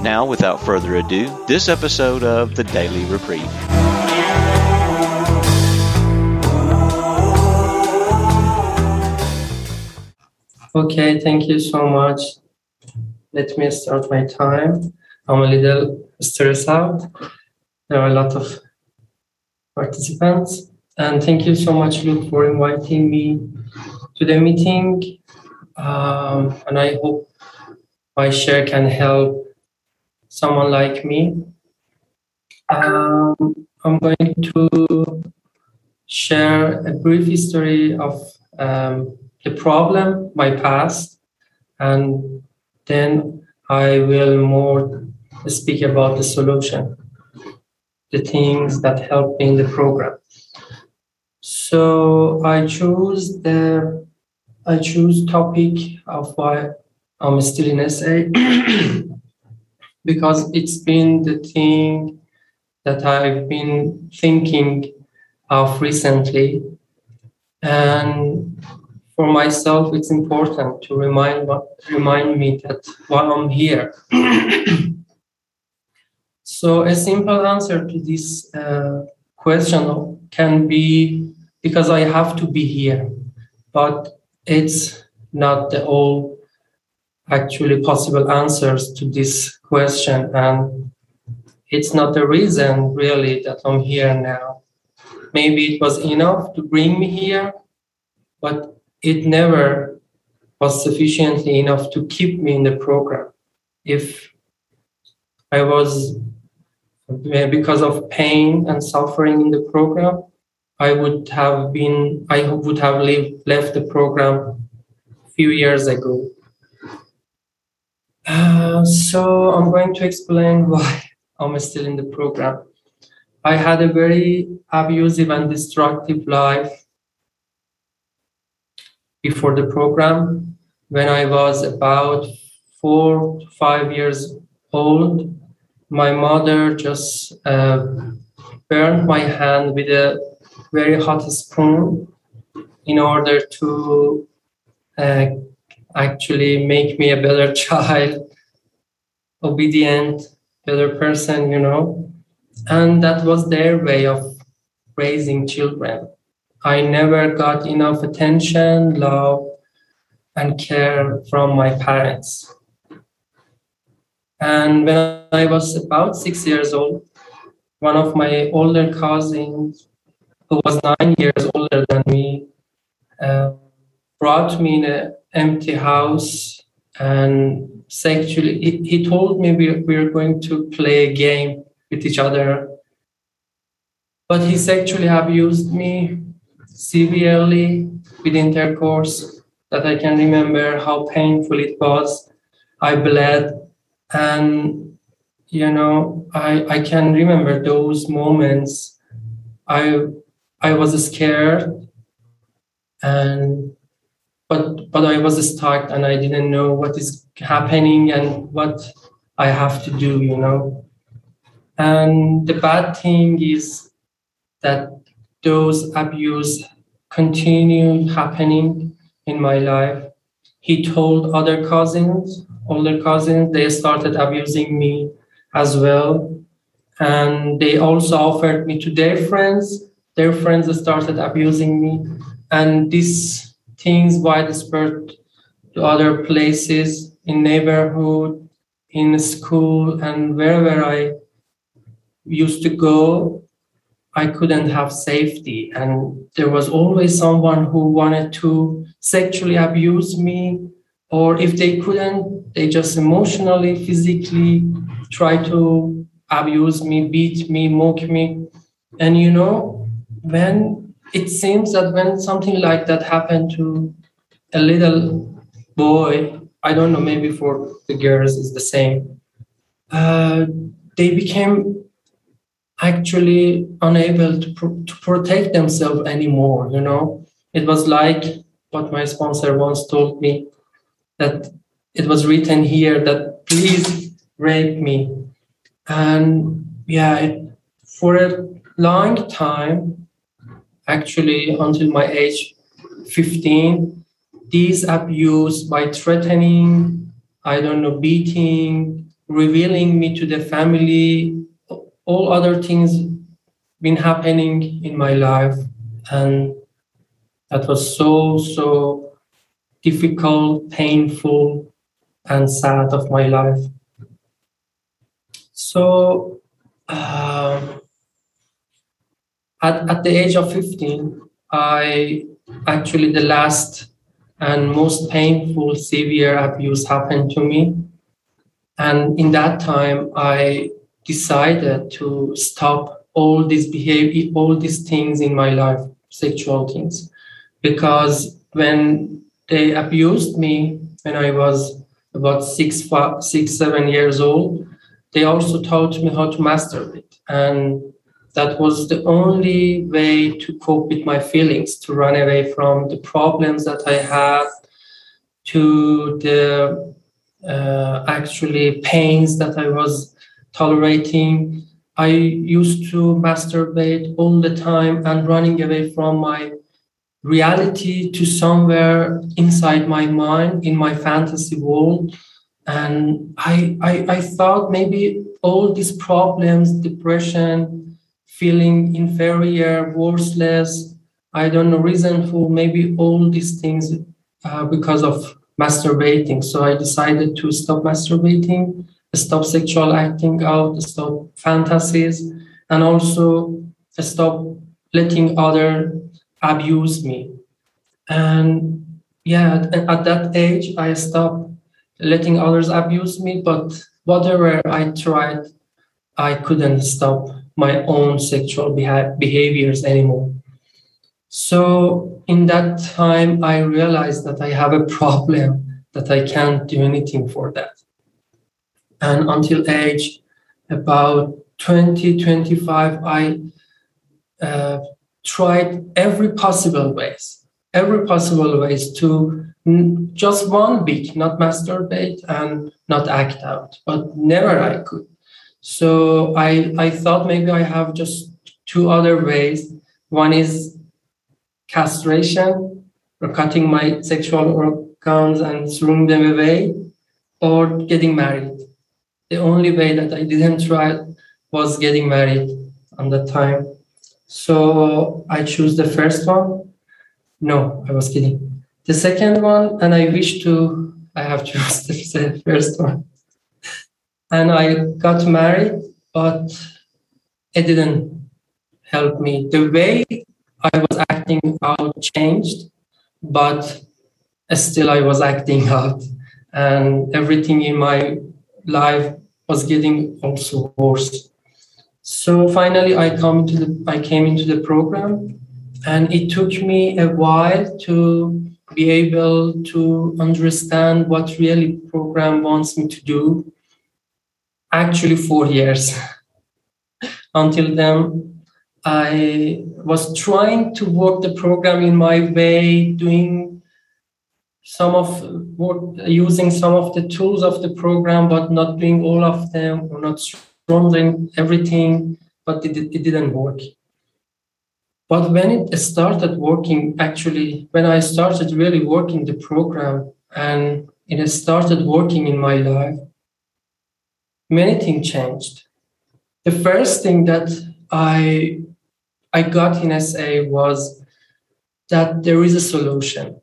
Now, without further ado, this episode of the Daily Reprieve. Okay, thank you so much. Let me start my time. I'm a little stressed out. There are a lot of participants. And thank you so much, Luke, for inviting me to the meeting. Um, and I hope my share can help someone like me. Um, I'm going to share a brief history of um, the problem, my past, and then I will more speak about the solution, the things that help in the program. So I choose the I choose topic of why I'm still in SA because it's been the thing that I've been thinking of recently. And for myself, it's important to remind remind me that why I'm here. so a simple answer to this uh, question can be because I have to be here, but it's not the all actually possible answers to this question and it's not the reason really that I'm here now. Maybe it was enough to bring me here, but it never was sufficiently enough to keep me in the program. If I was, because of pain and suffering in the program, I would have been, I would have left the program a few years ago. Uh, so I'm going to explain why I'm still in the program. I had a very abusive and destructive life before the program. When I was about four to five years old, my mother just uh, burned my hand with a very hot spoon in order to uh, actually make me a better child, obedient, better person, you know. And that was their way of raising children. I never got enough attention, love, and care from my parents. And when I was about six years old, one of my older cousins, who was nine years older than me, uh, brought me in an empty house and sexually, he, he told me we, we are going to play a game with each other. But he sexually abused me severely with intercourse that I can remember how painful it was. I bled and you know I, I can remember those moments I I was scared and but but I was stuck and I didn't know what is happening and what I have to do, you know. And the bad thing is that those abuse continued happening in my life. He told other cousins, older cousins, they started abusing me as well. And they also offered me to their friends. Their friends started abusing me. And this things widespread to other places in neighborhood, in school, and wherever I used to go, I couldn't have safety. And there was always someone who wanted to sexually abuse me, or if they couldn't, they just emotionally, physically try to abuse me, beat me, mock me. And you know, when it seems that when something like that happened to a little boy, I don't know, maybe for the girls is the same. Uh, they became actually unable to, to protect themselves anymore. You know, it was like what my sponsor once told me that it was written here that please rape me. And yeah, for a long time, actually until my age 15, these abuse by threatening, I don't know, beating, revealing me to the family, all other things been happening in my life. And that was so, so difficult, painful, and sad of my life. So, um, at, at the age of 15, I actually, the last and most painful, severe abuse happened to me. And in that time, I decided to stop all these behavior, all these things in my life, sexual things, because when they abused me when I was about six, five, six, seven years old, they also taught me how to masturbate. And that was the only way to cope with my feelings, to run away from the problems that I had, to the uh, actually pains that I was tolerating. I used to masturbate all the time and running away from my reality to somewhere inside my mind in my fantasy world and I, I i thought maybe all these problems depression feeling inferior worthless. I don't know reason for maybe all these things uh, because of masturbating. So i decided to stop masturbating stop sexual acting out stop fantasies and also stop letting other abuse me. And yeah, at, that age, I stopped letting others abuse me, but whatever I tried, I couldn't stop my own sexual beha- behaviors anymore. So in that time, I realized that I have a problem, that I can't do anything for that. And until age about 20, 25, I uh, tried every possible ways, every possible ways to just one week not masturbate and not act out, but never I could. So I I thought maybe I have just two other ways. One is castration or cutting my sexual organs and throwing them away, or getting married. The only way that I didn't try was getting married on that time. So I choose the first one. No, I was kidding. The second one, and I wish to, I have choose the first one. And I got married, but it didn't help me. The way I was acting out changed, but still I was acting out. And everything in my life was getting also worse. So finally, I come to the I came into the program, and it took me a while to be able to understand what really program wants me to do. Actually, four years. Until then, I was trying to work the program in my way, doing some of work, using some of the tools of the program, but not doing all of them or not Running everything, but it, it didn't work. But when it started working, actually, when I started really working the program and it started working in my life, many things changed. The first thing that I I got in SA was that there is a solution.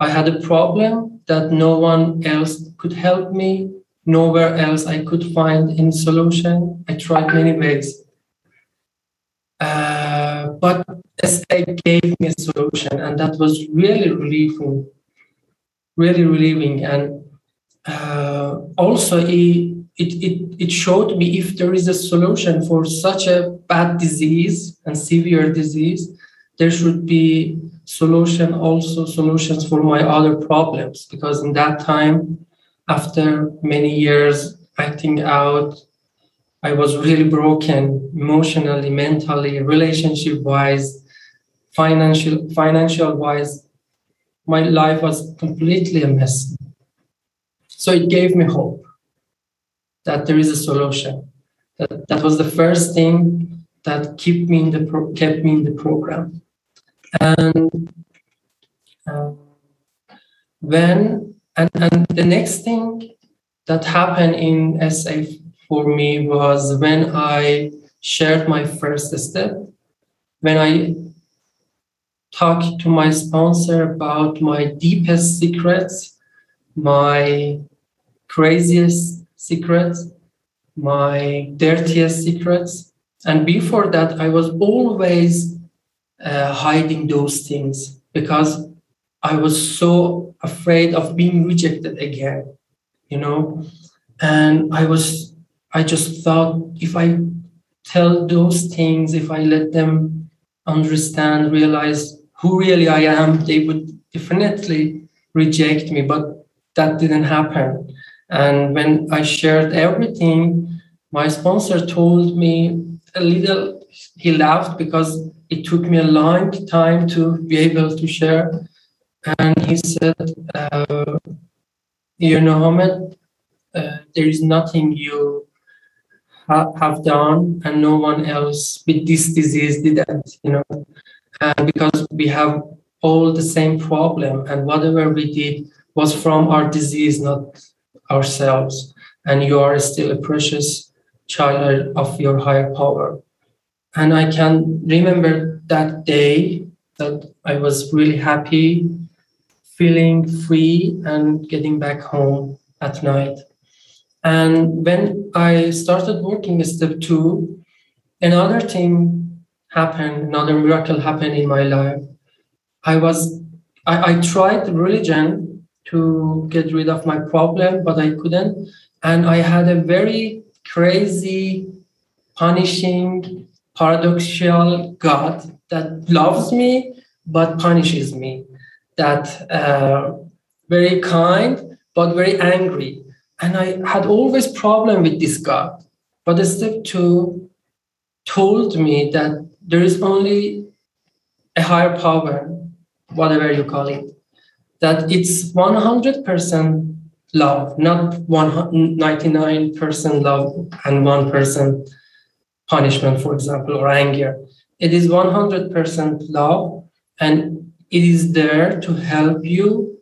I had a problem that no one else could help me nowhere else I could find any solution. I tried many ways. Uh, but SA gave me a solution, and that was really relieving, really relieving. And uh, also, it, it, it, it showed me if there is a solution for such a bad disease and severe disease, there should be solution also solutions for my other problems because in that time after many years acting out I was really broken emotionally, mentally, relationship wise, financial financial wise. My life was completely a mess. So it gave me hope that there is a solution. That, that was the first thing that kept me in the pro- kept me in the program. And um, when and, and the next thing that happened in SA for me was when I shared my first step, when I talked to my sponsor about my deepest secrets, my craziest secrets, my dirtiest secrets. And before that, I was always uh, hiding those things because I was so afraid of being rejected again, you know. And I was, I just thought if I tell those things, if I let them understand, realize who really I am, they would definitely reject me. But that didn't happen. And when I shared everything, my sponsor told me a little, he laughed because it took me a long time to be able to share. And he said, uh, You know, Hamed, uh, there is nothing you ha- have done and no one else with this disease did that, you know. And because we have all the same problem and whatever we did was from our disease, not ourselves. And you are still a precious child of your higher power. And I can remember that day that I was really happy, feeling free, and getting back home at night. And when I started working step two, another thing happened, another miracle happened in my life. I was I, I tried religion to get rid of my problem, but I couldn't. And I had a very crazy, punishing, paradoxical God that loves me but punishes me. That uh, very kind but very angry. And I had always problem with this God. But step two told me that there is only a higher power, whatever you call it, that it's 100% love, not 99% love and 1% punishment, for example, or anger. It is 100% love, and it is there to help you,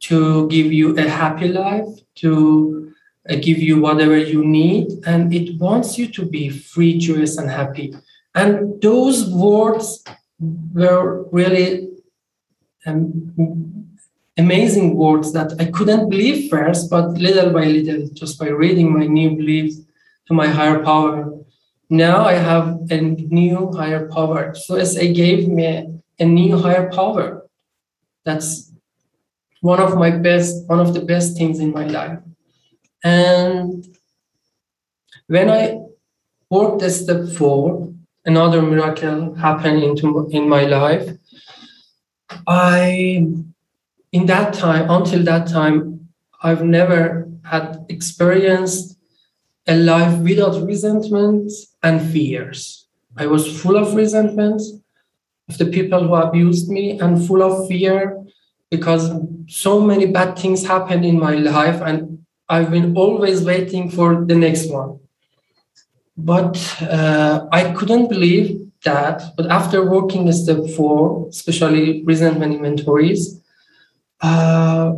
to give you a happy life, to uh, give you whatever you need, and it wants you to be free, joyous, and happy. And those words were really um, amazing words that I couldn't believe first, but little by little, just by reading my new beliefs to my higher power, now I have a new higher power. So SA gave me a new higher power. That's one of my best, one of the best things in my life. And when I worked at step four, another miracle happened into in my life. I in that time, until that time, I've never had experienced a life without resentment and fears. I was full of resentment of the people who abused me and full of fear because so many bad things happened in my life and I've been always waiting for the next one. But uh, I couldn't believe that. But after working step four, especially resentment inventories, uh,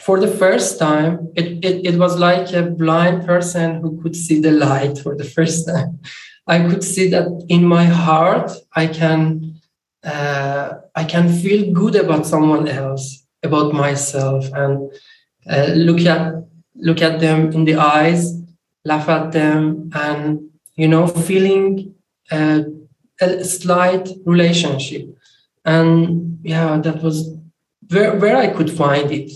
for the first time, it, it, it was like a blind person who could see the light for the first time. I could see that in my heart, I can uh, I can feel good about someone else, about myself, and uh, look at look at them in the eyes, laugh at them, and you know, feeling uh, a slight relationship. And yeah, that was where, where I could find it.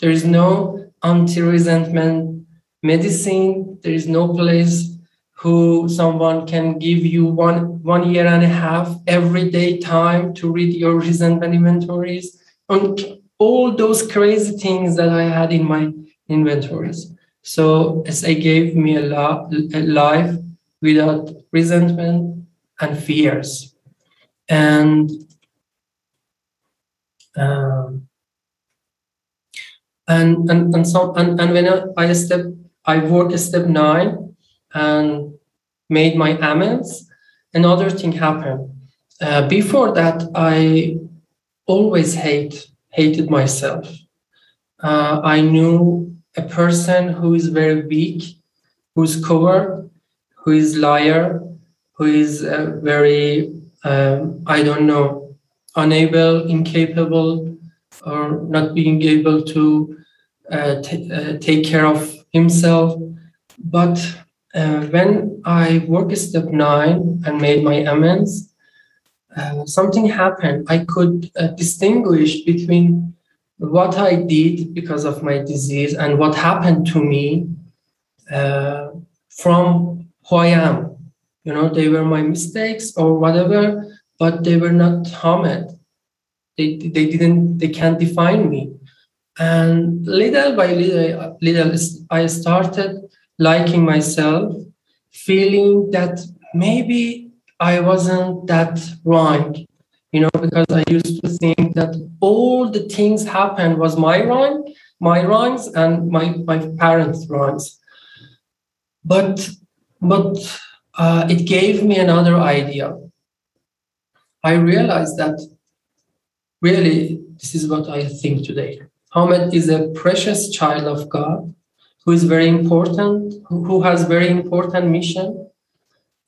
There is no anti-resentment medicine. There is no place who someone can give you one one year and a half everyday time to read your resentment inventories and all those crazy things that I had in my inventories. So SA gave me a, a life without resentment and fears. And um, and and and so and, and when I step I work step nine and made my amends, another thing happened. Uh, before that, I always hate hated myself. Uh, I knew a person who is very weak, who's coward, who is liar, who is uh, very um, I don't know unable, incapable, or not being able to uh, t- uh, take care of himself. But uh, when I worked step nine and made my amends, uh, something happened. I could uh, distinguish between what I did because of my disease and what happened to me uh, from who I am. You know, they were my mistakes or whatever, but they were not harmed. They, they didn't, they can't define me. And little by little, little, I started liking myself, feeling that maybe I wasn't that wrong, you know, because I used to think that all the things happened was my wrong, my wrongs, and my my parents' wrongs. But but uh, it gave me another idea. I realized that really this is what I think today. Hamed is a precious child of God who is very important, who, who has very important mission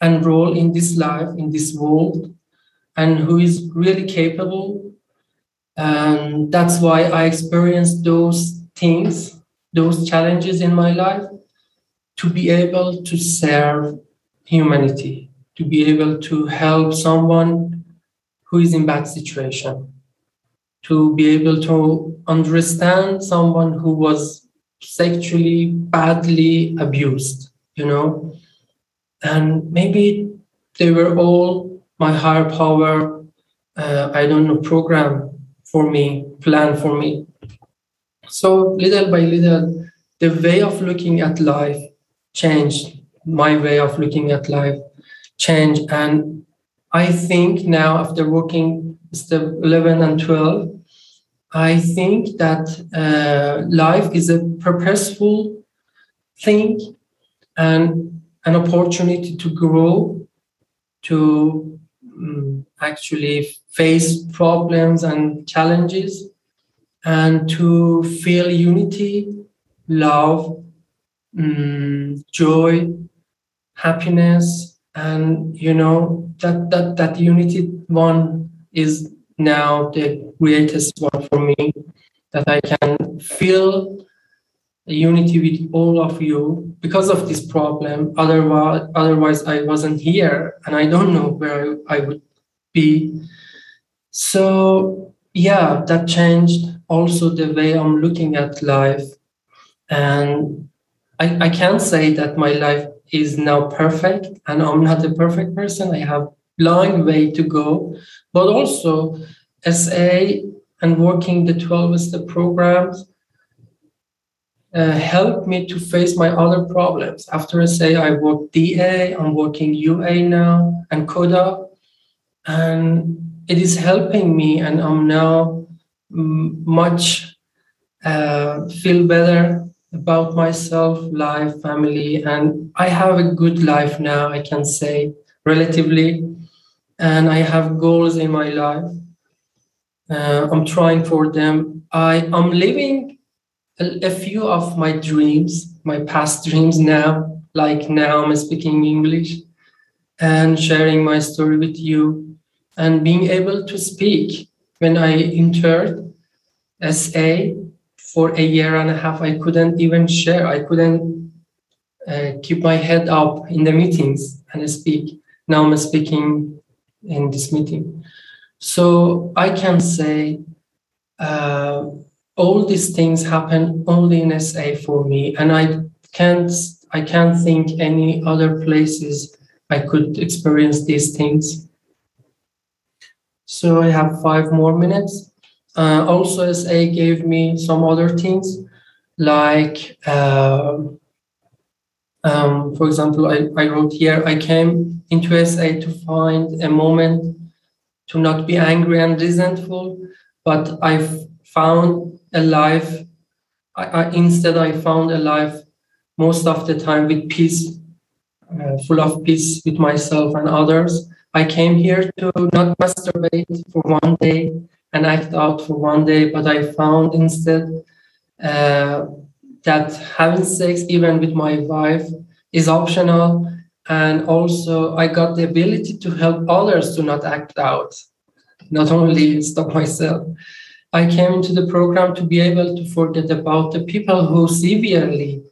and role in this life, in this world, and who is really capable. And that's why I experienced those things, those challenges in my life, to be able to serve humanity, to be able to help someone who is in bad situation to be able to understand someone who was sexually badly abused, you know, and maybe they were all my higher power, uh, I don't know, program for me, plan for me. So little by little, the way of looking at life changed. My way of looking at life changed, and I think now after working step 11 and 12, I think that uh, life is a purposeful thing and an opportunity to grow, to um, actually face problems and challenges, and to feel unity, love, um, joy, happiness, and you know that that that unity one is now the greatest one for me that I can feel unity with all of you because of this problem. Otherwise, otherwise I wasn't here, and I don't know where I, I would be. So yeah, that changed also the way I'm looking at life, and I, I can't say that my life is now perfect, and I'm not a perfect person. I have long way to go, but also SA and working the 12 step programs uh, helped me to face my other problems. After SA, I work DA, I'm working UA now, and CODA, and it is helping me, and I'm now much uh, feel better about myself, life, family, and I have a good life now, I can say, relatively and I have goals in my life. Uh, I'm trying for them. I am living a, a, few of my dreams, my past dreams now. Like now, I'm speaking English and sharing my story with you, and being able to speak. When I entered SA for a year and a half, I couldn't even share. I couldn't uh, keep my head up in the meetings and speak. Now I'm speaking in this meeting. So I can say uh, all these things happen only in SA for me, and I can't I can't think any other places I could experience these things. So I have five more minutes. Uh, also, SA gave me some other things like uh, Um, for example, I, I wrote here, I came into SA to find a moment to not be angry and resentful, but I found a life. I, I, instead, I found a life most of the time with peace, uh, full of peace with myself and others. I came here to not masturbate for one day and act out for one day, but I found instead uh, that having sex, even with my wife, is optional. And also, I got the ability to help others to not act out, not only stop myself. I came into the program to be able to forget about the people who severely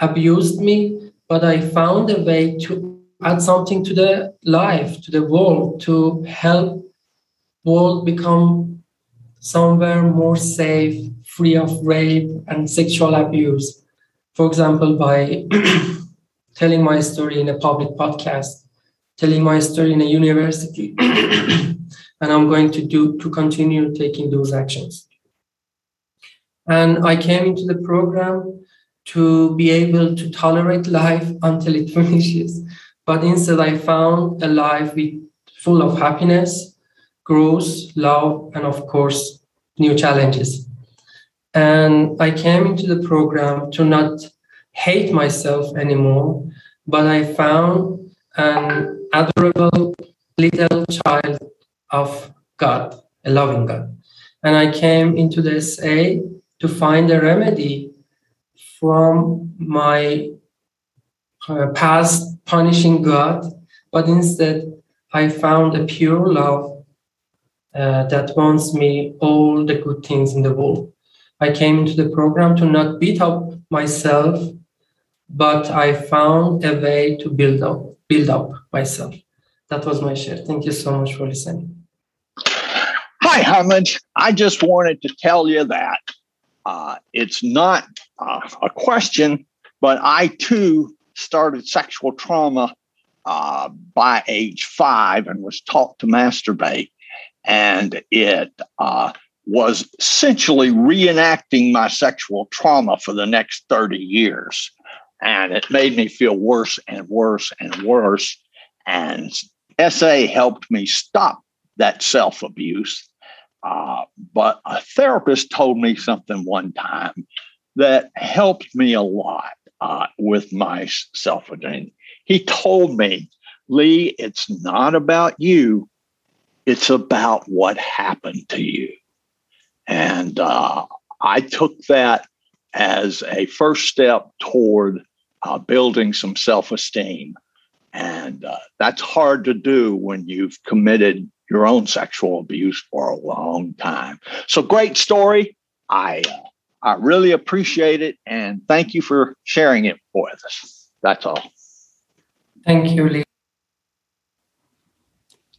abused me, but I found a way to add something to the life, to the world, to help world become somewhere more safe, free of rape and sexual abuse. For example, by telling my story in a public podcast, telling my story in a university, and I'm going to do to continue taking those actions. And I came into the program to be able to tolerate life until it finishes. But instead, I found a life with, full of happiness, growth, love, and of course, new challenges. And I came into the program to not hate myself anymore, but I found an adorable little child of God, a loving God. And I came into the SA to find a remedy from my uh, past punishing God, but instead I found a pure love uh, that wants me all the good things in the world. I came into the program to not beat up myself, but I found a way to build up, build up myself. That was my share. Thank you so much for listening. Hi, Hamed. I just wanted to tell you that uh, it's not uh, a question, but I too started sexual trauma uh, by age five and was taught to masturbate. And it uh, was essentially reenacting my sexual trauma for the next 30 years. And it made me feel worse and worse and worse. And SA helped me stop that self abuse. Uh, but a therapist told me something one time that helped me a lot uh, with my self identity. He told me, Lee, it's not about you, it's about what happened to you. And uh, I took that as a first step toward uh, building some self esteem. And uh, that's hard to do when you've committed your own sexual abuse for a long time. So, great story. I, uh, I really appreciate it. And thank you for sharing it with us. That's all. Thank you, Lee.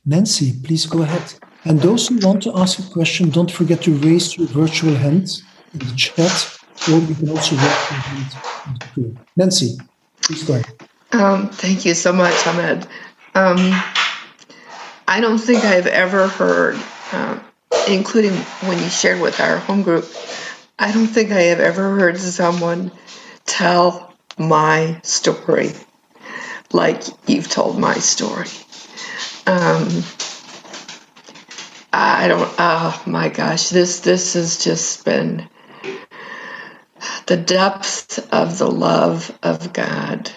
Nancy, please go ahead. And those who want to ask a question, don't forget to raise your virtual hand in the chat, or you can also raise Nancy, please go ahead. Um, thank you so much, Hamed. Um, I don't think I've ever heard, uh, including when you shared with our home group, I don't think I have ever heard someone tell my story like you've told my story. Um, I don't. Oh my gosh, this this has just been the depth of the love of God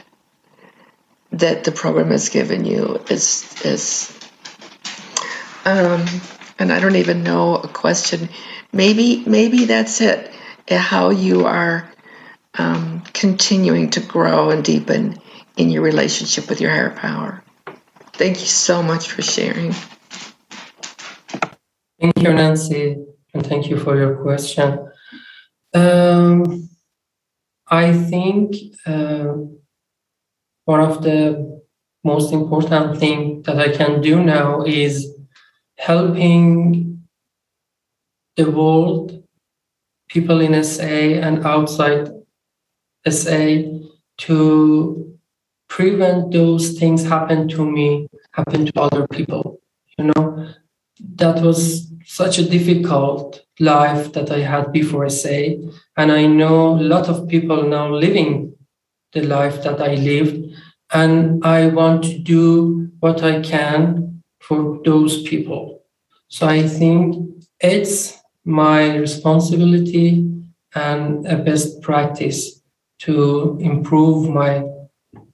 that the program has given you is is. Um, and I don't even know a question. Maybe maybe that's it. How you are um, continuing to grow and deepen in your relationship with your higher power. Thank you so much for sharing. Thank you, Nancy, and thank you for your question. Um, I think uh, one of the most important thing that I can do now is helping the world, people in SA and outside SA, to prevent those things happen to me, happen to other people. You know, that was such a difficult life that I had before SA. And I know a lot of people now living the life that I lived. And I want to do what I can for those people. So I think it's my responsibility and a best practice to improve my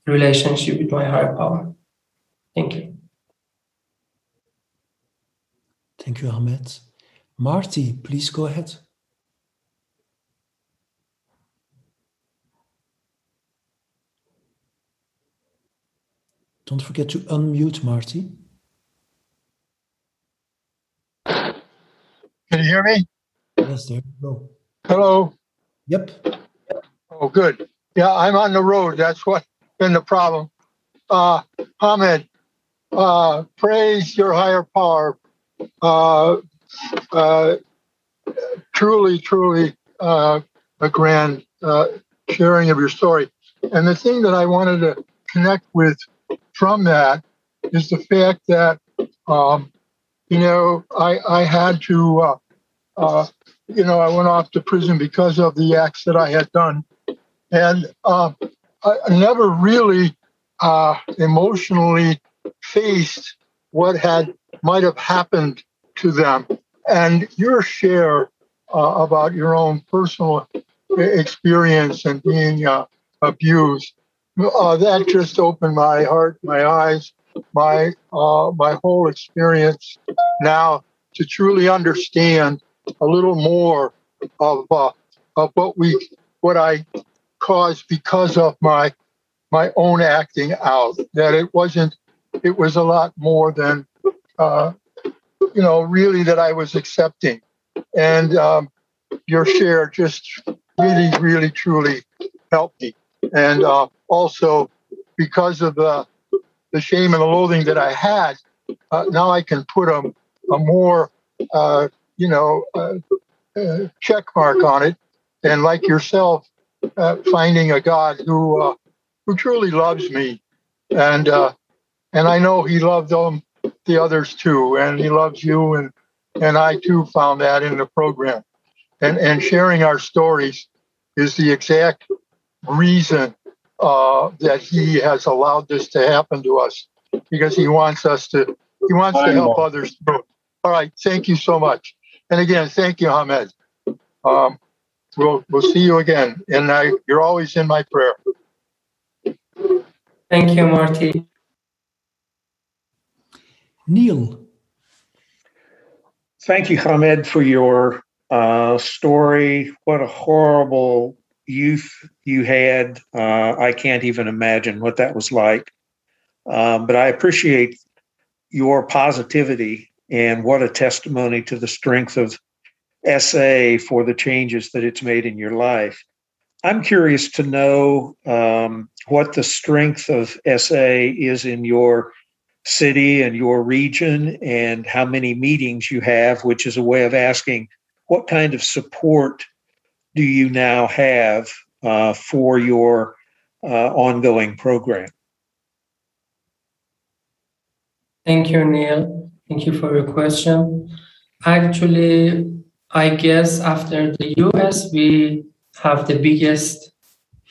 relationship with my higher power. Thank you. Thank you, Hamed. Marty, please go ahead. Don't forget to unmute, Marty. Can you hear me? Yes, there you go. Hello. Yep. Oh, good. Yeah, I'm on the road. That's what been the problem. Uh, Hamed, uh, praise your higher power. Uh, uh, truly, truly uh, a grand uh, sharing of your story. And the thing that I wanted to connect with from that is the fact that, um, you know, I, I had to, you know, I went off to prison because of the acts that I had done. And I never really uh, emotionally faced what had might have happened to them. And your share uh, about your own personal experience and being uh, abused, uh, that just opened my heart, my eyes, my uh, my whole experience now to truly understand a little more of uh, of what we what I caused because of my my own acting out. That it wasn't. It was a lot more than uh, you know. Really, that I was accepting, and um, your share just really, really, truly helped me. And uh, also because of the the shame and the loathing that I had, uh, now I can put a, a more uh, you know uh, uh, check mark on it. And like yourself, uh, finding a God who uh, who truly loves me, and uh, and I know He loved them the others too, and He loves you, and and I too found that in the program, and and sharing our stories is the exact reason uh, that He has allowed this to happen to us, because He wants us to He wants to help others too. All right, thank you so much, and again, thank you, Hamed. Um, we'll we'll see you again, and I, you're always in my prayer. Thank you, Marty. Neil, Thank you, Hamed, for your uh, story. What a horrible youth you had. Uh, I can't even imagine what that was like. Um, but I appreciate your positivity and what a testimony to the strength of SA for the changes that it's made in your life. I'm curious to know um, what the strength of SA is in your city and your region and how many meetings you have, which is a way of asking what kind of support do you now have uh, for your uh, ongoing program? Thank you, Neil. Thank you for your question. Actually, I guess after the US, we have the biggest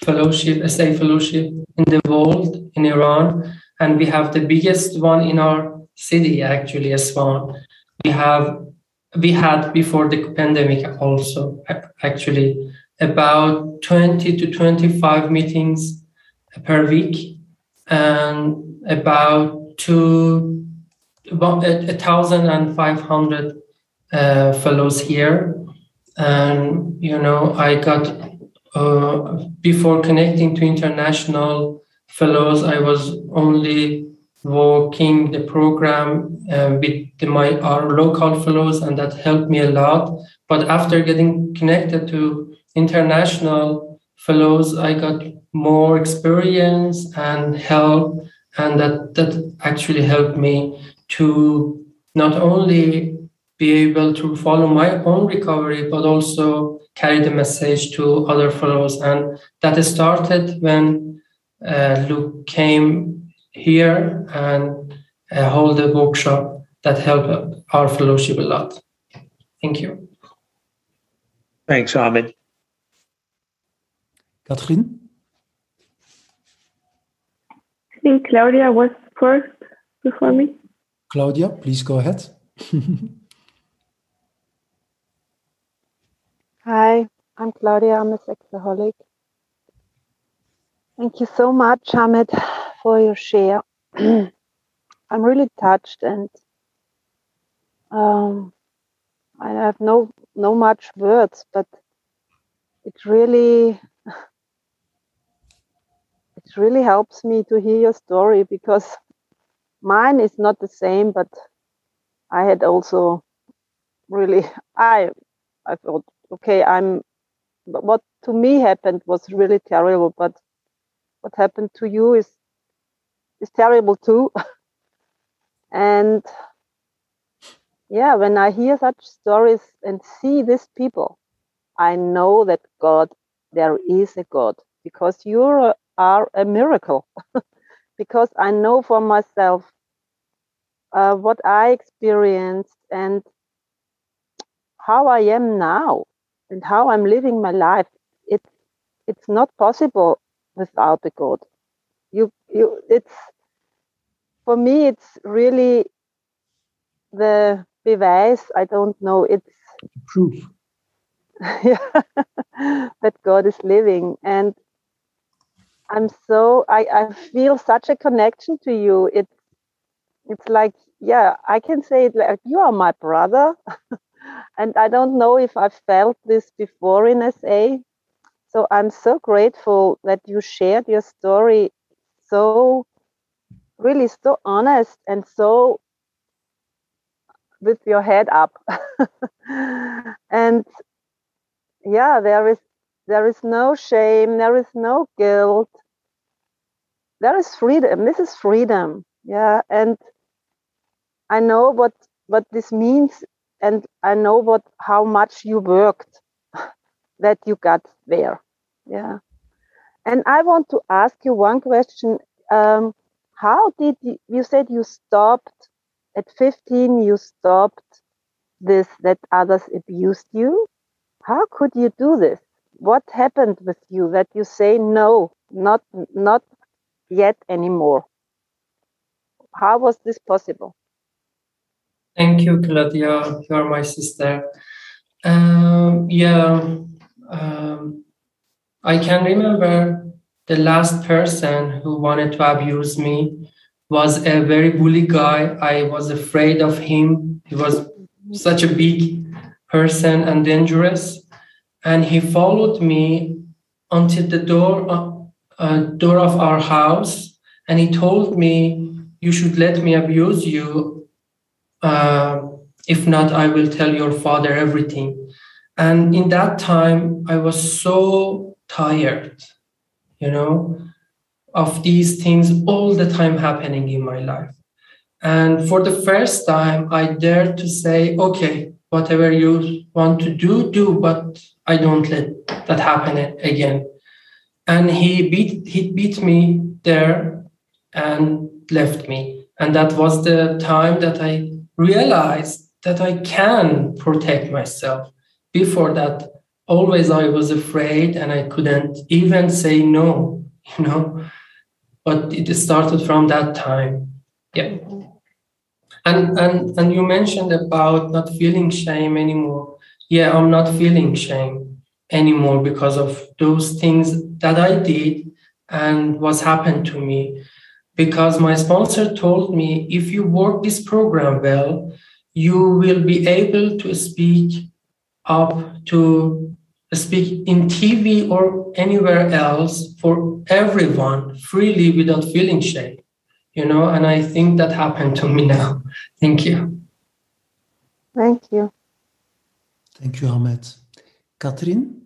fellowship, SAE fellowship in the world in Iran, and we have the biggest one in our city actually, Aswan. We have we had before the pandemic also actually about 20 to 25 meetings per week and about two about 1500 uh, fellows here. And you know i got uh, before connecting to international fellows i was only working the program uh, with the, my our local fellows and that helped me a lot. But after getting connected to international fellows i got more experience and help and that that actually helped me to not only be able to follow my own recovery but also carry the message to other fellows and that started when uh, luke came here and uh, hold a workshop that helped our fellowship a lot. Thank you. Thanks, Hamed. Catherine, I think Claudia was first before me. Claudia, please go ahead. Hi, I'm Claudia. I'm a sexaholic. Thank you so much, Hamed, for your share. I'm really touched and um, I have no no much words, but it really it really helps me to hear your story because mine is not the same, but I had also really I I thought okay I'm what to me happened was really terrible, but what happened to you is is terrible too. and yeah, when I hear such stories and see these people, I know that God, there is a God because you are a miracle. because I know for myself uh, what I experienced and how I am now and how I'm living my life. It's it's not possible without the God. You you it's for me it's really the beweis i don't know it's proof yeah, that god is living and i'm so I, I feel such a connection to you it's it's like yeah i can say it like you are my brother and i don't know if i felt this before in sa so i'm so grateful that you shared your story so really so honest and so with your head up. And yeah there is there is no shame there is no guilt. There is freedom. This is freedom. Yeah. And i know what what this means and i know what how much you worked that you got there. Yeah. And i want to ask you one question. Um, how did you you said you stopped at 15 you stopped this that others abused you? How could you do this? What happened with you that you say no not not yet anymore how was this possible thank you claudia you are my sister um, yeah um, i can remember the last person who wanted to abuse me was a very bully guy. I was afraid of him. He was such a big person and dangerous. And he followed me until the door, uh, uh, door of our house. And he told me, You should let me abuse you. Uh, if not, I will tell your father everything. And in that time, I was so tired, you know of these things all the time happening in my life. And for the first time, I dared to say, okay, whatever you want to do, do, but I don't let that happen again. And he beat he beat me there and left me. And that was the time that I realized that I can protect myself. Before that, always I was afraid and I couldn't even say no, you know? But it started from that time. Yeah. And and and you mentioned about not feeling shame anymore. Yeah i'm not feeling shame anymore because of those things that i did and what's happened to me because my sponsor told me if you work this program well you will be able to speak up to speak in TV or anywhere else for everyone freely without feeling shame. You know, and I think that happened to me now. Thank you. Thank you. Thank you, Hamed. Catherine?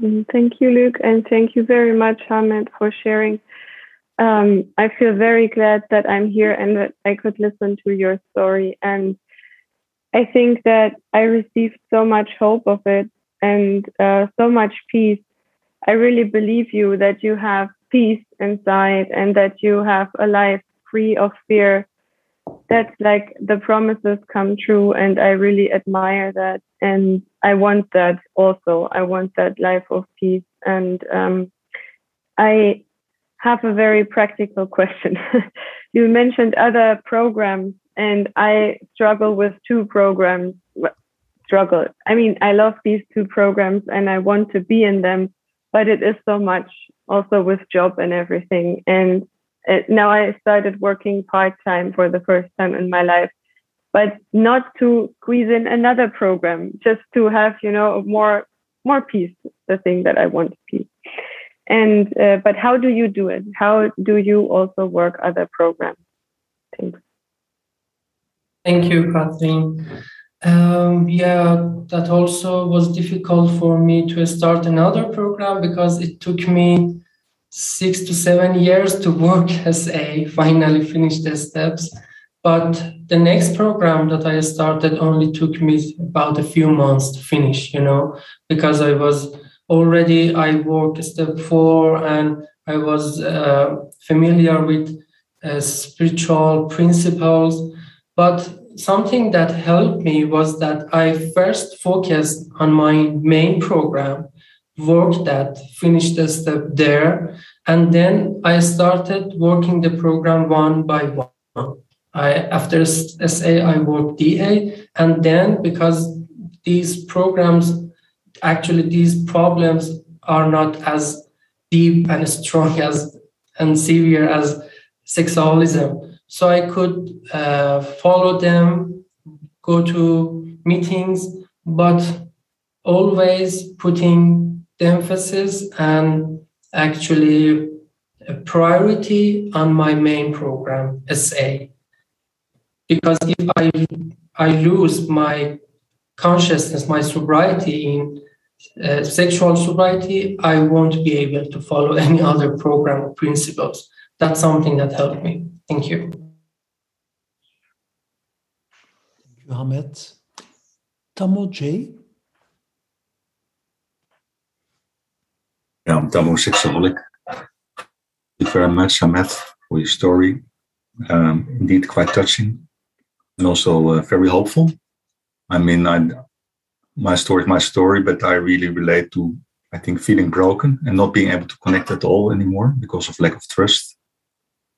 Mm, thank you, Luke, and thank you very much, Hamed, for sharing. Um, I feel very glad that I'm here and that I could listen to your story. And I think that I received so much hope of it and uh, so much peace. I really believe you that you have peace inside and that you have a life free of fear. That's like the promises come true, and I really admire that. And I want that also. I want that life of peace. And um, I have a very practical question. you mentioned other programs, and I struggle with two programs. Struggle. I mean, I love these two programs and I want to be in them, but it is so much also with job and everything. And it, now I started working part time for the first time in my life, but not to squeeze in another program, just to have, you know, more more peace, the thing that I want be. And uh, but how do you do it? How do you also work other programs? Thanks. Thank you, Kathleen. Um, yeah, that also was difficult for me to start another program because it took me six to seven years to work as a finally finish the steps. But the next program that I started only took me about a few months to finish, you know, because I was already, I worked step four and I was uh, familiar with uh, spiritual principles. But something that helped me was that I first focused on my main program, worked that, finished the step there, and then I started working the program one by one. I after SA I worked DA, and then because these programs, actually these problems are not as deep and strong as and severe as sexaholism. So I could uh, follow them, go to meetings, but always putting the emphasis and actually a priority on my main program, SA. Because if I, I lose my consciousness, my sobriety in uh, sexual sobriety, I won't be able to follow any other program or principles. That's something that helped me. Thank you. Thank you, Hamed. Tamo J. Yeah, I'm Tamo Sexaholic. Thank you very much, Hamed, for your story. Um, indeed, quite touching and also uh, very hopeful. I mean, I, my story is my story, but I really relate to, I think, feeling broken and not being able to connect at all anymore because of lack of trust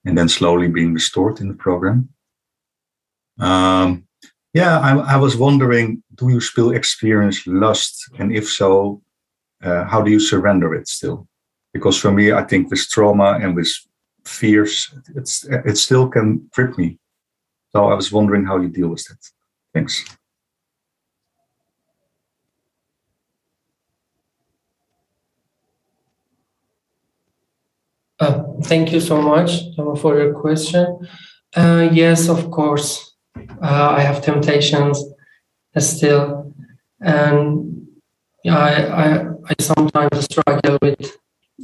and then slowly being restored in the program. Um, yeah, I, I, was wondering, do you still experience lust? And if so, uh, how do you surrender it still? Because for me, I think with trauma and with fears, it's it still can grip me. So I was wondering how you deal with that. Thanks. Uh, thank you so much for your question. Uh, yes, of course, uh, I have temptations still, and I, I, I sometimes struggle with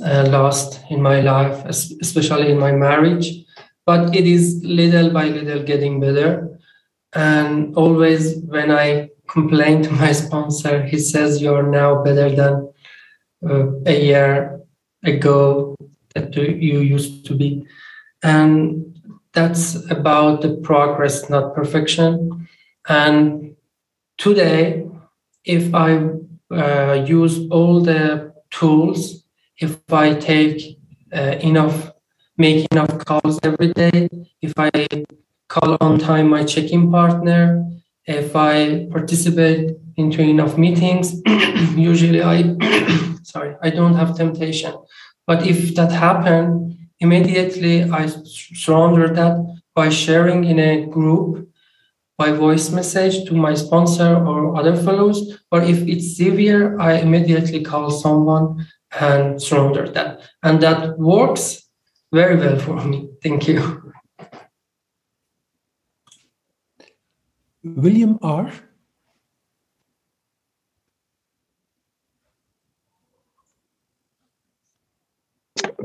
uh, lust in my life, especially in my marriage. But it is little by little getting better. And always when I complain to my sponsor, he says, "You're now better than uh, a year ago that you used to be. And that's about the progress, not perfection. And today, if I uh, use all the tools, if I take uh, enough, make enough calls every day, if I call on time my check-in partner, if I participate into enough meetings, usually I, sorry, I don't have temptation. But if that happened, immediately I surrender that by sharing in a group by voice message to my sponsor or other fellows. Or if it's severe, I immediately call someone and surrender that. And that works very well for me. Thank you. William R.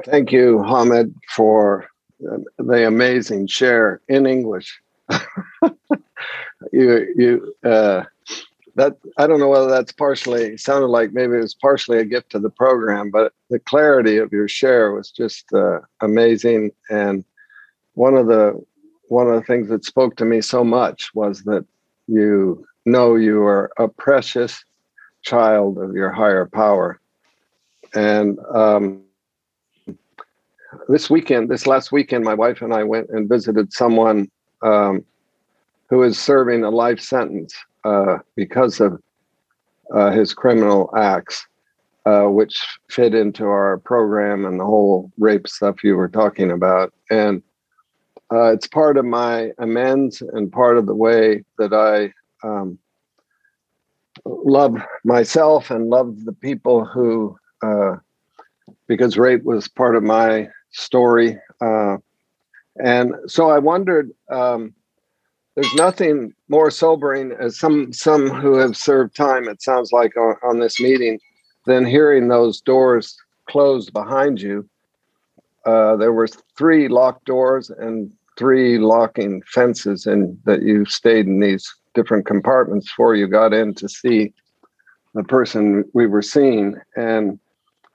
Thank you, Hamed, for the amazing share in English. you, you, uh, that I don't know whether that's partially sounded like maybe it was partially a gift to the program, but the clarity of your share was just uh, amazing. And one of the one of the things that spoke to me so much was that you know you are a precious child of your higher power, and um, this weekend, this last weekend, my wife and I went and visited someone um, who is serving a life sentence uh, because of uh, his criminal acts, uh, which fit into our program and the whole rape stuff you were talking about. And uh, it's part of my amends and part of the way that I um, love myself and love the people who, uh, because rape was part of my story. Uh, and so I wondered. Um, there's nothing more sobering as some some who have served time. It sounds like on, on this meeting, than hearing those doors closed behind you. Uh, there were three locked doors and three locking fences, and that you stayed in these different compartments before you got in to see the person we were seeing. And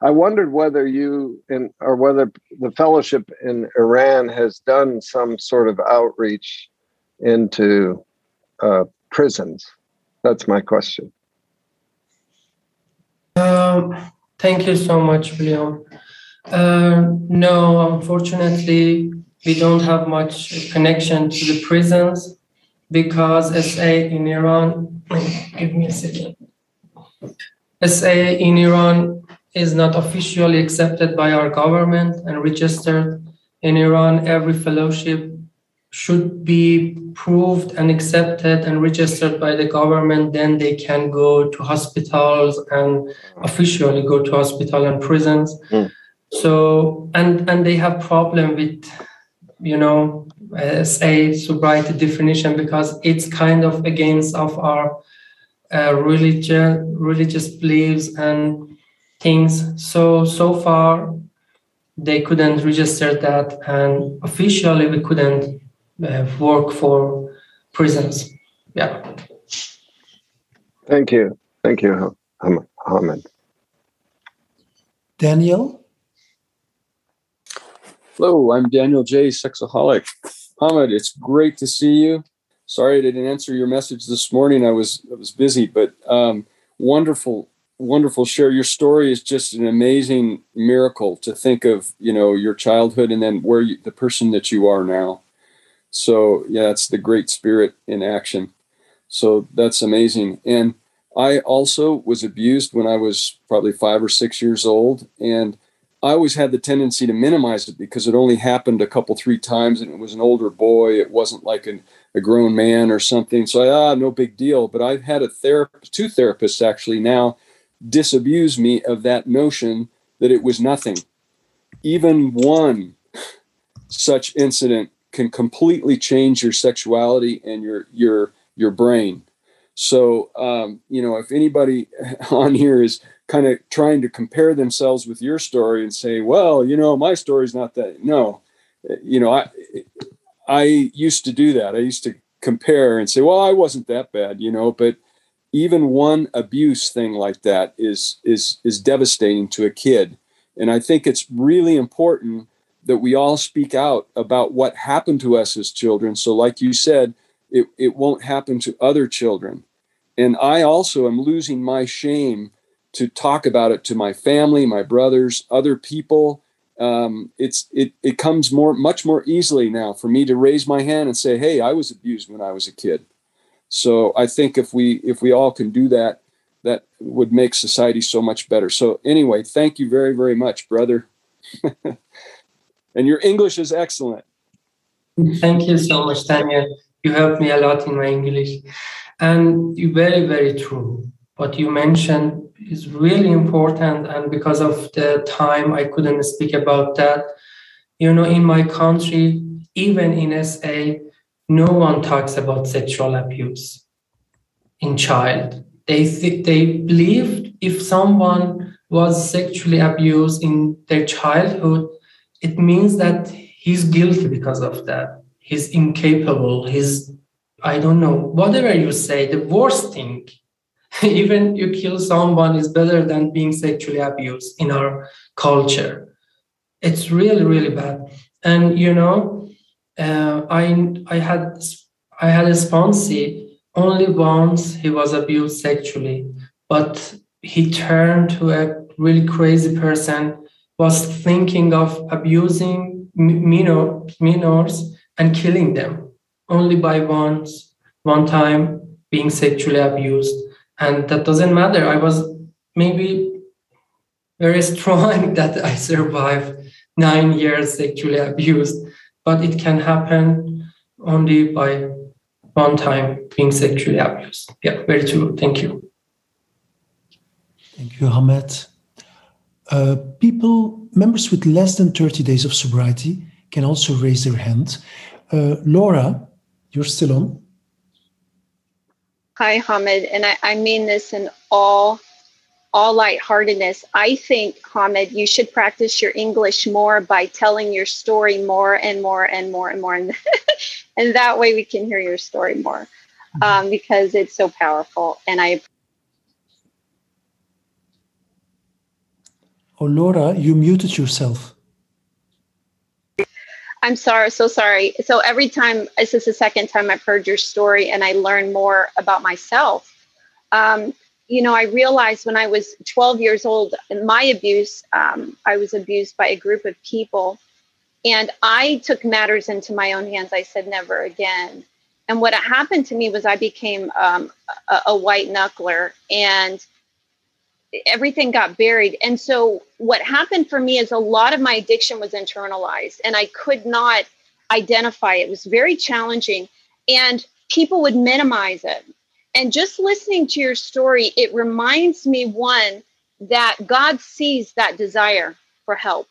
I wondered whether you in or whether the fellowship in Iran has done some sort of outreach into uh, prisons. That's my question. Um, thank you so much, William. Uh, no, unfortunately, we don't have much connection to the prisons because SA in Iran, give me a second. SA in Iran is not officially accepted by our government and registered. In Iran, every fellowship should be proved and accepted and registered by the government, then they can go to hospitals and officially go to hospital and prisons. Mm. So and and they have problem with you know say sobriety definition because it's kind of against of our uh, religion religious beliefs and things. So so far they couldn't register that and officially we couldn't uh, work for prisons. Yeah. Thank you. Thank you, Hamed. Daniel? Hello, I'm Daniel J. Sexaholic. Hamed, it's great to see you. Sorry I didn't answer your message this morning. I was I was busy, but um, wonderful, wonderful share. Your story is just an amazing miracle to think of. You know your childhood and then where you, the person that you are now. So yeah, it's the great spirit in action. So that's amazing. And I also was abused when I was probably five or six years old. And I always had the tendency to minimize it because it only happened a couple, three times and it was an older boy. It wasn't like an, a grown man or something. So, I, ah, no big deal. But I've had a therapist, two therapists actually now disabuse me of that notion that it was nothing. Even one such incident can completely change your sexuality and your your your brain. So um, you know, if anybody on here is kind of trying to compare themselves with your story and say, well, you know, my story's not that. No, you know, I I used to do that. I used to compare and say, well, I wasn't that bad, you know, but even one abuse thing like that is is is devastating to a kid and i think it's really important that we all speak out about what happened to us as children. So, like you said, it, it won't happen to other children. And I also am losing my shame to talk about it to my family, my brothers, other people. Um, it's it it comes more much more easily now for me to raise my hand and say, "Hey, I was abused when I was a kid." So I think if we if we all can do that, that would make society so much better. So anyway, thank you very very much, brother. and your English is excellent. Thank you so much, Tanya. You helped me a lot in my English. And very, very true. What you mentioned is really important. And because of the time, I couldn't speak about that. You know, in my country, even in SA, no one talks about sexual abuse in child. They th- they believed if someone was sexually abused in their childhood, it means that he's guilty because of that. He's incapable. He's, I don't know, whatever you say, the worst thing, even you kill someone is better than being sexually abused in our culture. It's really, really bad. And, you know, uh, I, I had, I had a sponsee only once he was abused sexually, but he turned to a really crazy person was thinking of abusing minor, minors and killing them only by once, one time being sexually abused. And that doesn't matter. I was maybe very strong that I survived nine years sexually abused, but it can happen only by one time being sexually abused. Yeah, very true. Thank you. Thank you, Hamed. Uh, people, members with less than 30 days of sobriety can also raise their hand. Uh, Laura, you're still on. Hi, Hamed, and I, I mean this in all all lightheartedness. I think, Hamed, you should practice your English more by telling your story more and more and more and more. And, and that way we can hear your story more um, because it's so powerful. And I. Oh, Laura, you muted yourself. I'm sorry, so sorry. So every time, this is the second time I've heard your story and I learn more about myself. Um, you know, I realized when I was 12 years old, my abuse, um, I was abused by a group of people. And I took matters into my own hands. I said, never again. And what happened to me was I became um, a, a white knuckler and everything got buried. And so what happened for me is a lot of my addiction was internalized and I could not identify it. It was very challenging. And people would minimize it and just listening to your story, it reminds me one that God sees that desire for help.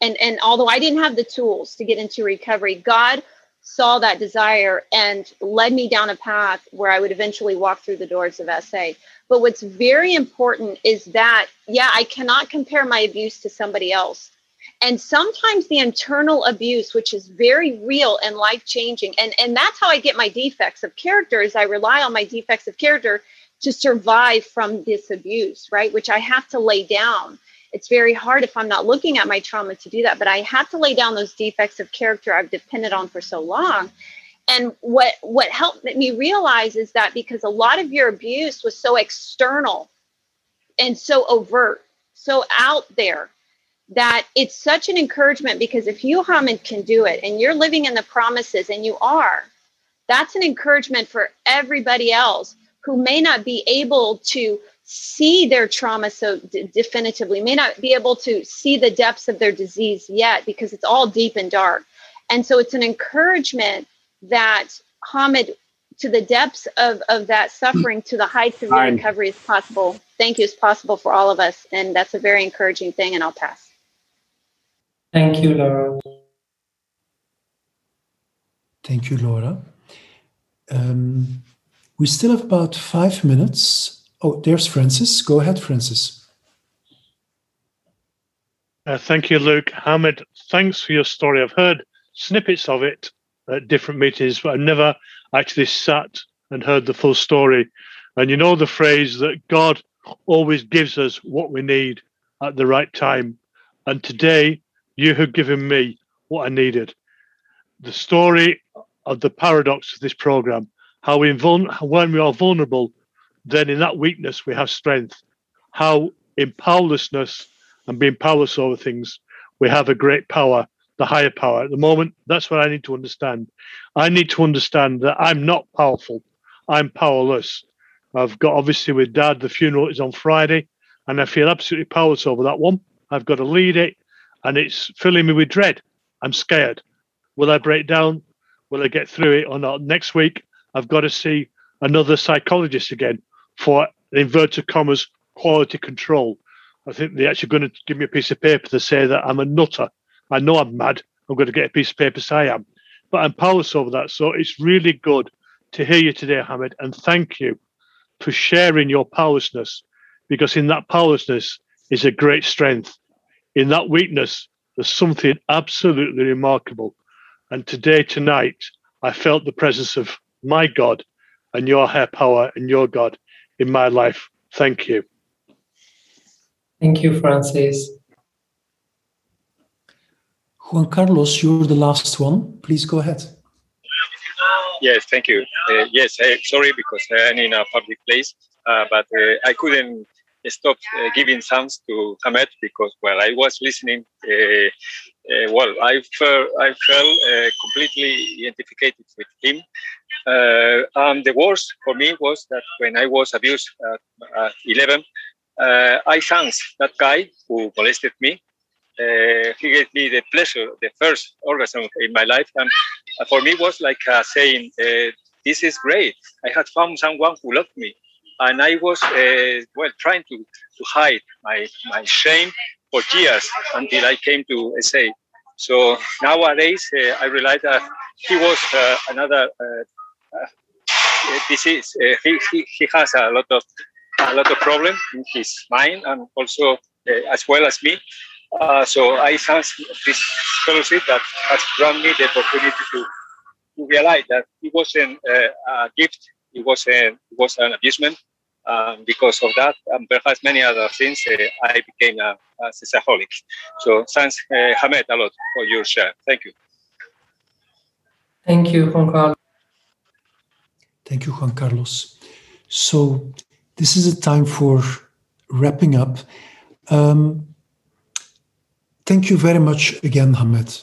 And, and although I didn't have the tools to get into recovery, God saw that desire and led me down a path where I would eventually walk through the doors of SA. But what's very important is that, yeah, I cannot compare my abuse to somebody else and sometimes the internal abuse which is very real and life changing and and that's how i get my defects of character is i rely on my defects of character to survive from this abuse right? Which i have to lay down. It's very hard if i'm not looking at my trauma to do that but i have to lay down those defects of character i've depended on for so long. And what what helped me realize is that because a lot of your abuse was so external and so overt so out there that it's such an encouragement because if you, Hamed, can do it and you're living in the promises and you are, that's an encouragement for everybody else who may not be able to see their trauma so d- definitively, may not be able to see the depths of their disease yet because it's all deep and dark. And so it's an encouragement that Hamed to the depths of, of that suffering, to the heights of your recovery is possible. Thank you, is possible for all of us. And that's a very encouraging thing, and I'll pass. Thank you, Laura. Thank you, Laura. Um, we still have about five minutes. Oh, there's Francis. Go ahead, Francis. Uh, thank you, Luke. Hamed, thanks for your story. I've heard snippets of it at different meetings, but I've never actually sat and heard the full story. And you know the phrase that God always gives us what we need at the right time. And today, you have given me what I needed. The story of the paradox of this program, how we when we are vulnerable, then in that weakness we have strength. How in powerlessness and being powerless over things, we have a great power, the higher power. At the moment, that's what I need to understand. I need to understand that I'm not powerful. I'm powerless. I've got obviously with dad, the funeral is on Friday, and I feel absolutely powerless over that one. I've got to lead it and it's filling me with dread. I'm scared. Will I break down? Will I get through it or not? Next week, I've got to see another psychologist again for inverted commas quality control. I think they're actually going to give me a piece of paper to say that I'm a nutter. I know I'm mad. I'm going to get a piece of paper say I am, but I'm powerless over that. So it's really good to hear you today, Hamed, and thank you for sharing your powerlessness, because in that powerlessness is a great strength in that weakness, there's something absolutely remarkable. And today, tonight, I felt the presence of my God and your higher power and your God in my life. Thank you. Thank you, Francis. Juan Carlos, you're the last one. Please go ahead. Yes, thank you. Uh, yes, sorry because I'm in a public place, uh, but uh, I couldn't stopped uh, giving thanks to Hamed because well, I was listening. Uh, uh, well, I felt I felt uh, completely identified with him. Uh, and the worst for me was that when I was abused at, at 11, uh, I thanked that guy who molested me. he gave me the pleasure, the first orgasm in my life, and for me was like saying, "This is great. I had found someone who loved me." And I was uh, well trying to, to hide my my shame for years until I came to SA. So nowadays uh, I realize that he was uh, another uh, uh, disease. Uh, he, he, he has a lot of a lot of problem in his mind and also as well as me. so I thank this fellowship that has granted me the opportunity to, to realize that it wasn't a gift it was a, it was an abusement. Um, because of that, and perhaps many other things, uh, I became a, a sexaholic. So thanks, uh, Hamed, a lot for your share. Thank you. Thank you, Juan Carlos. Thank you, Juan Carlos. So this is a time for wrapping up. Um, thank you very much again, Hamed.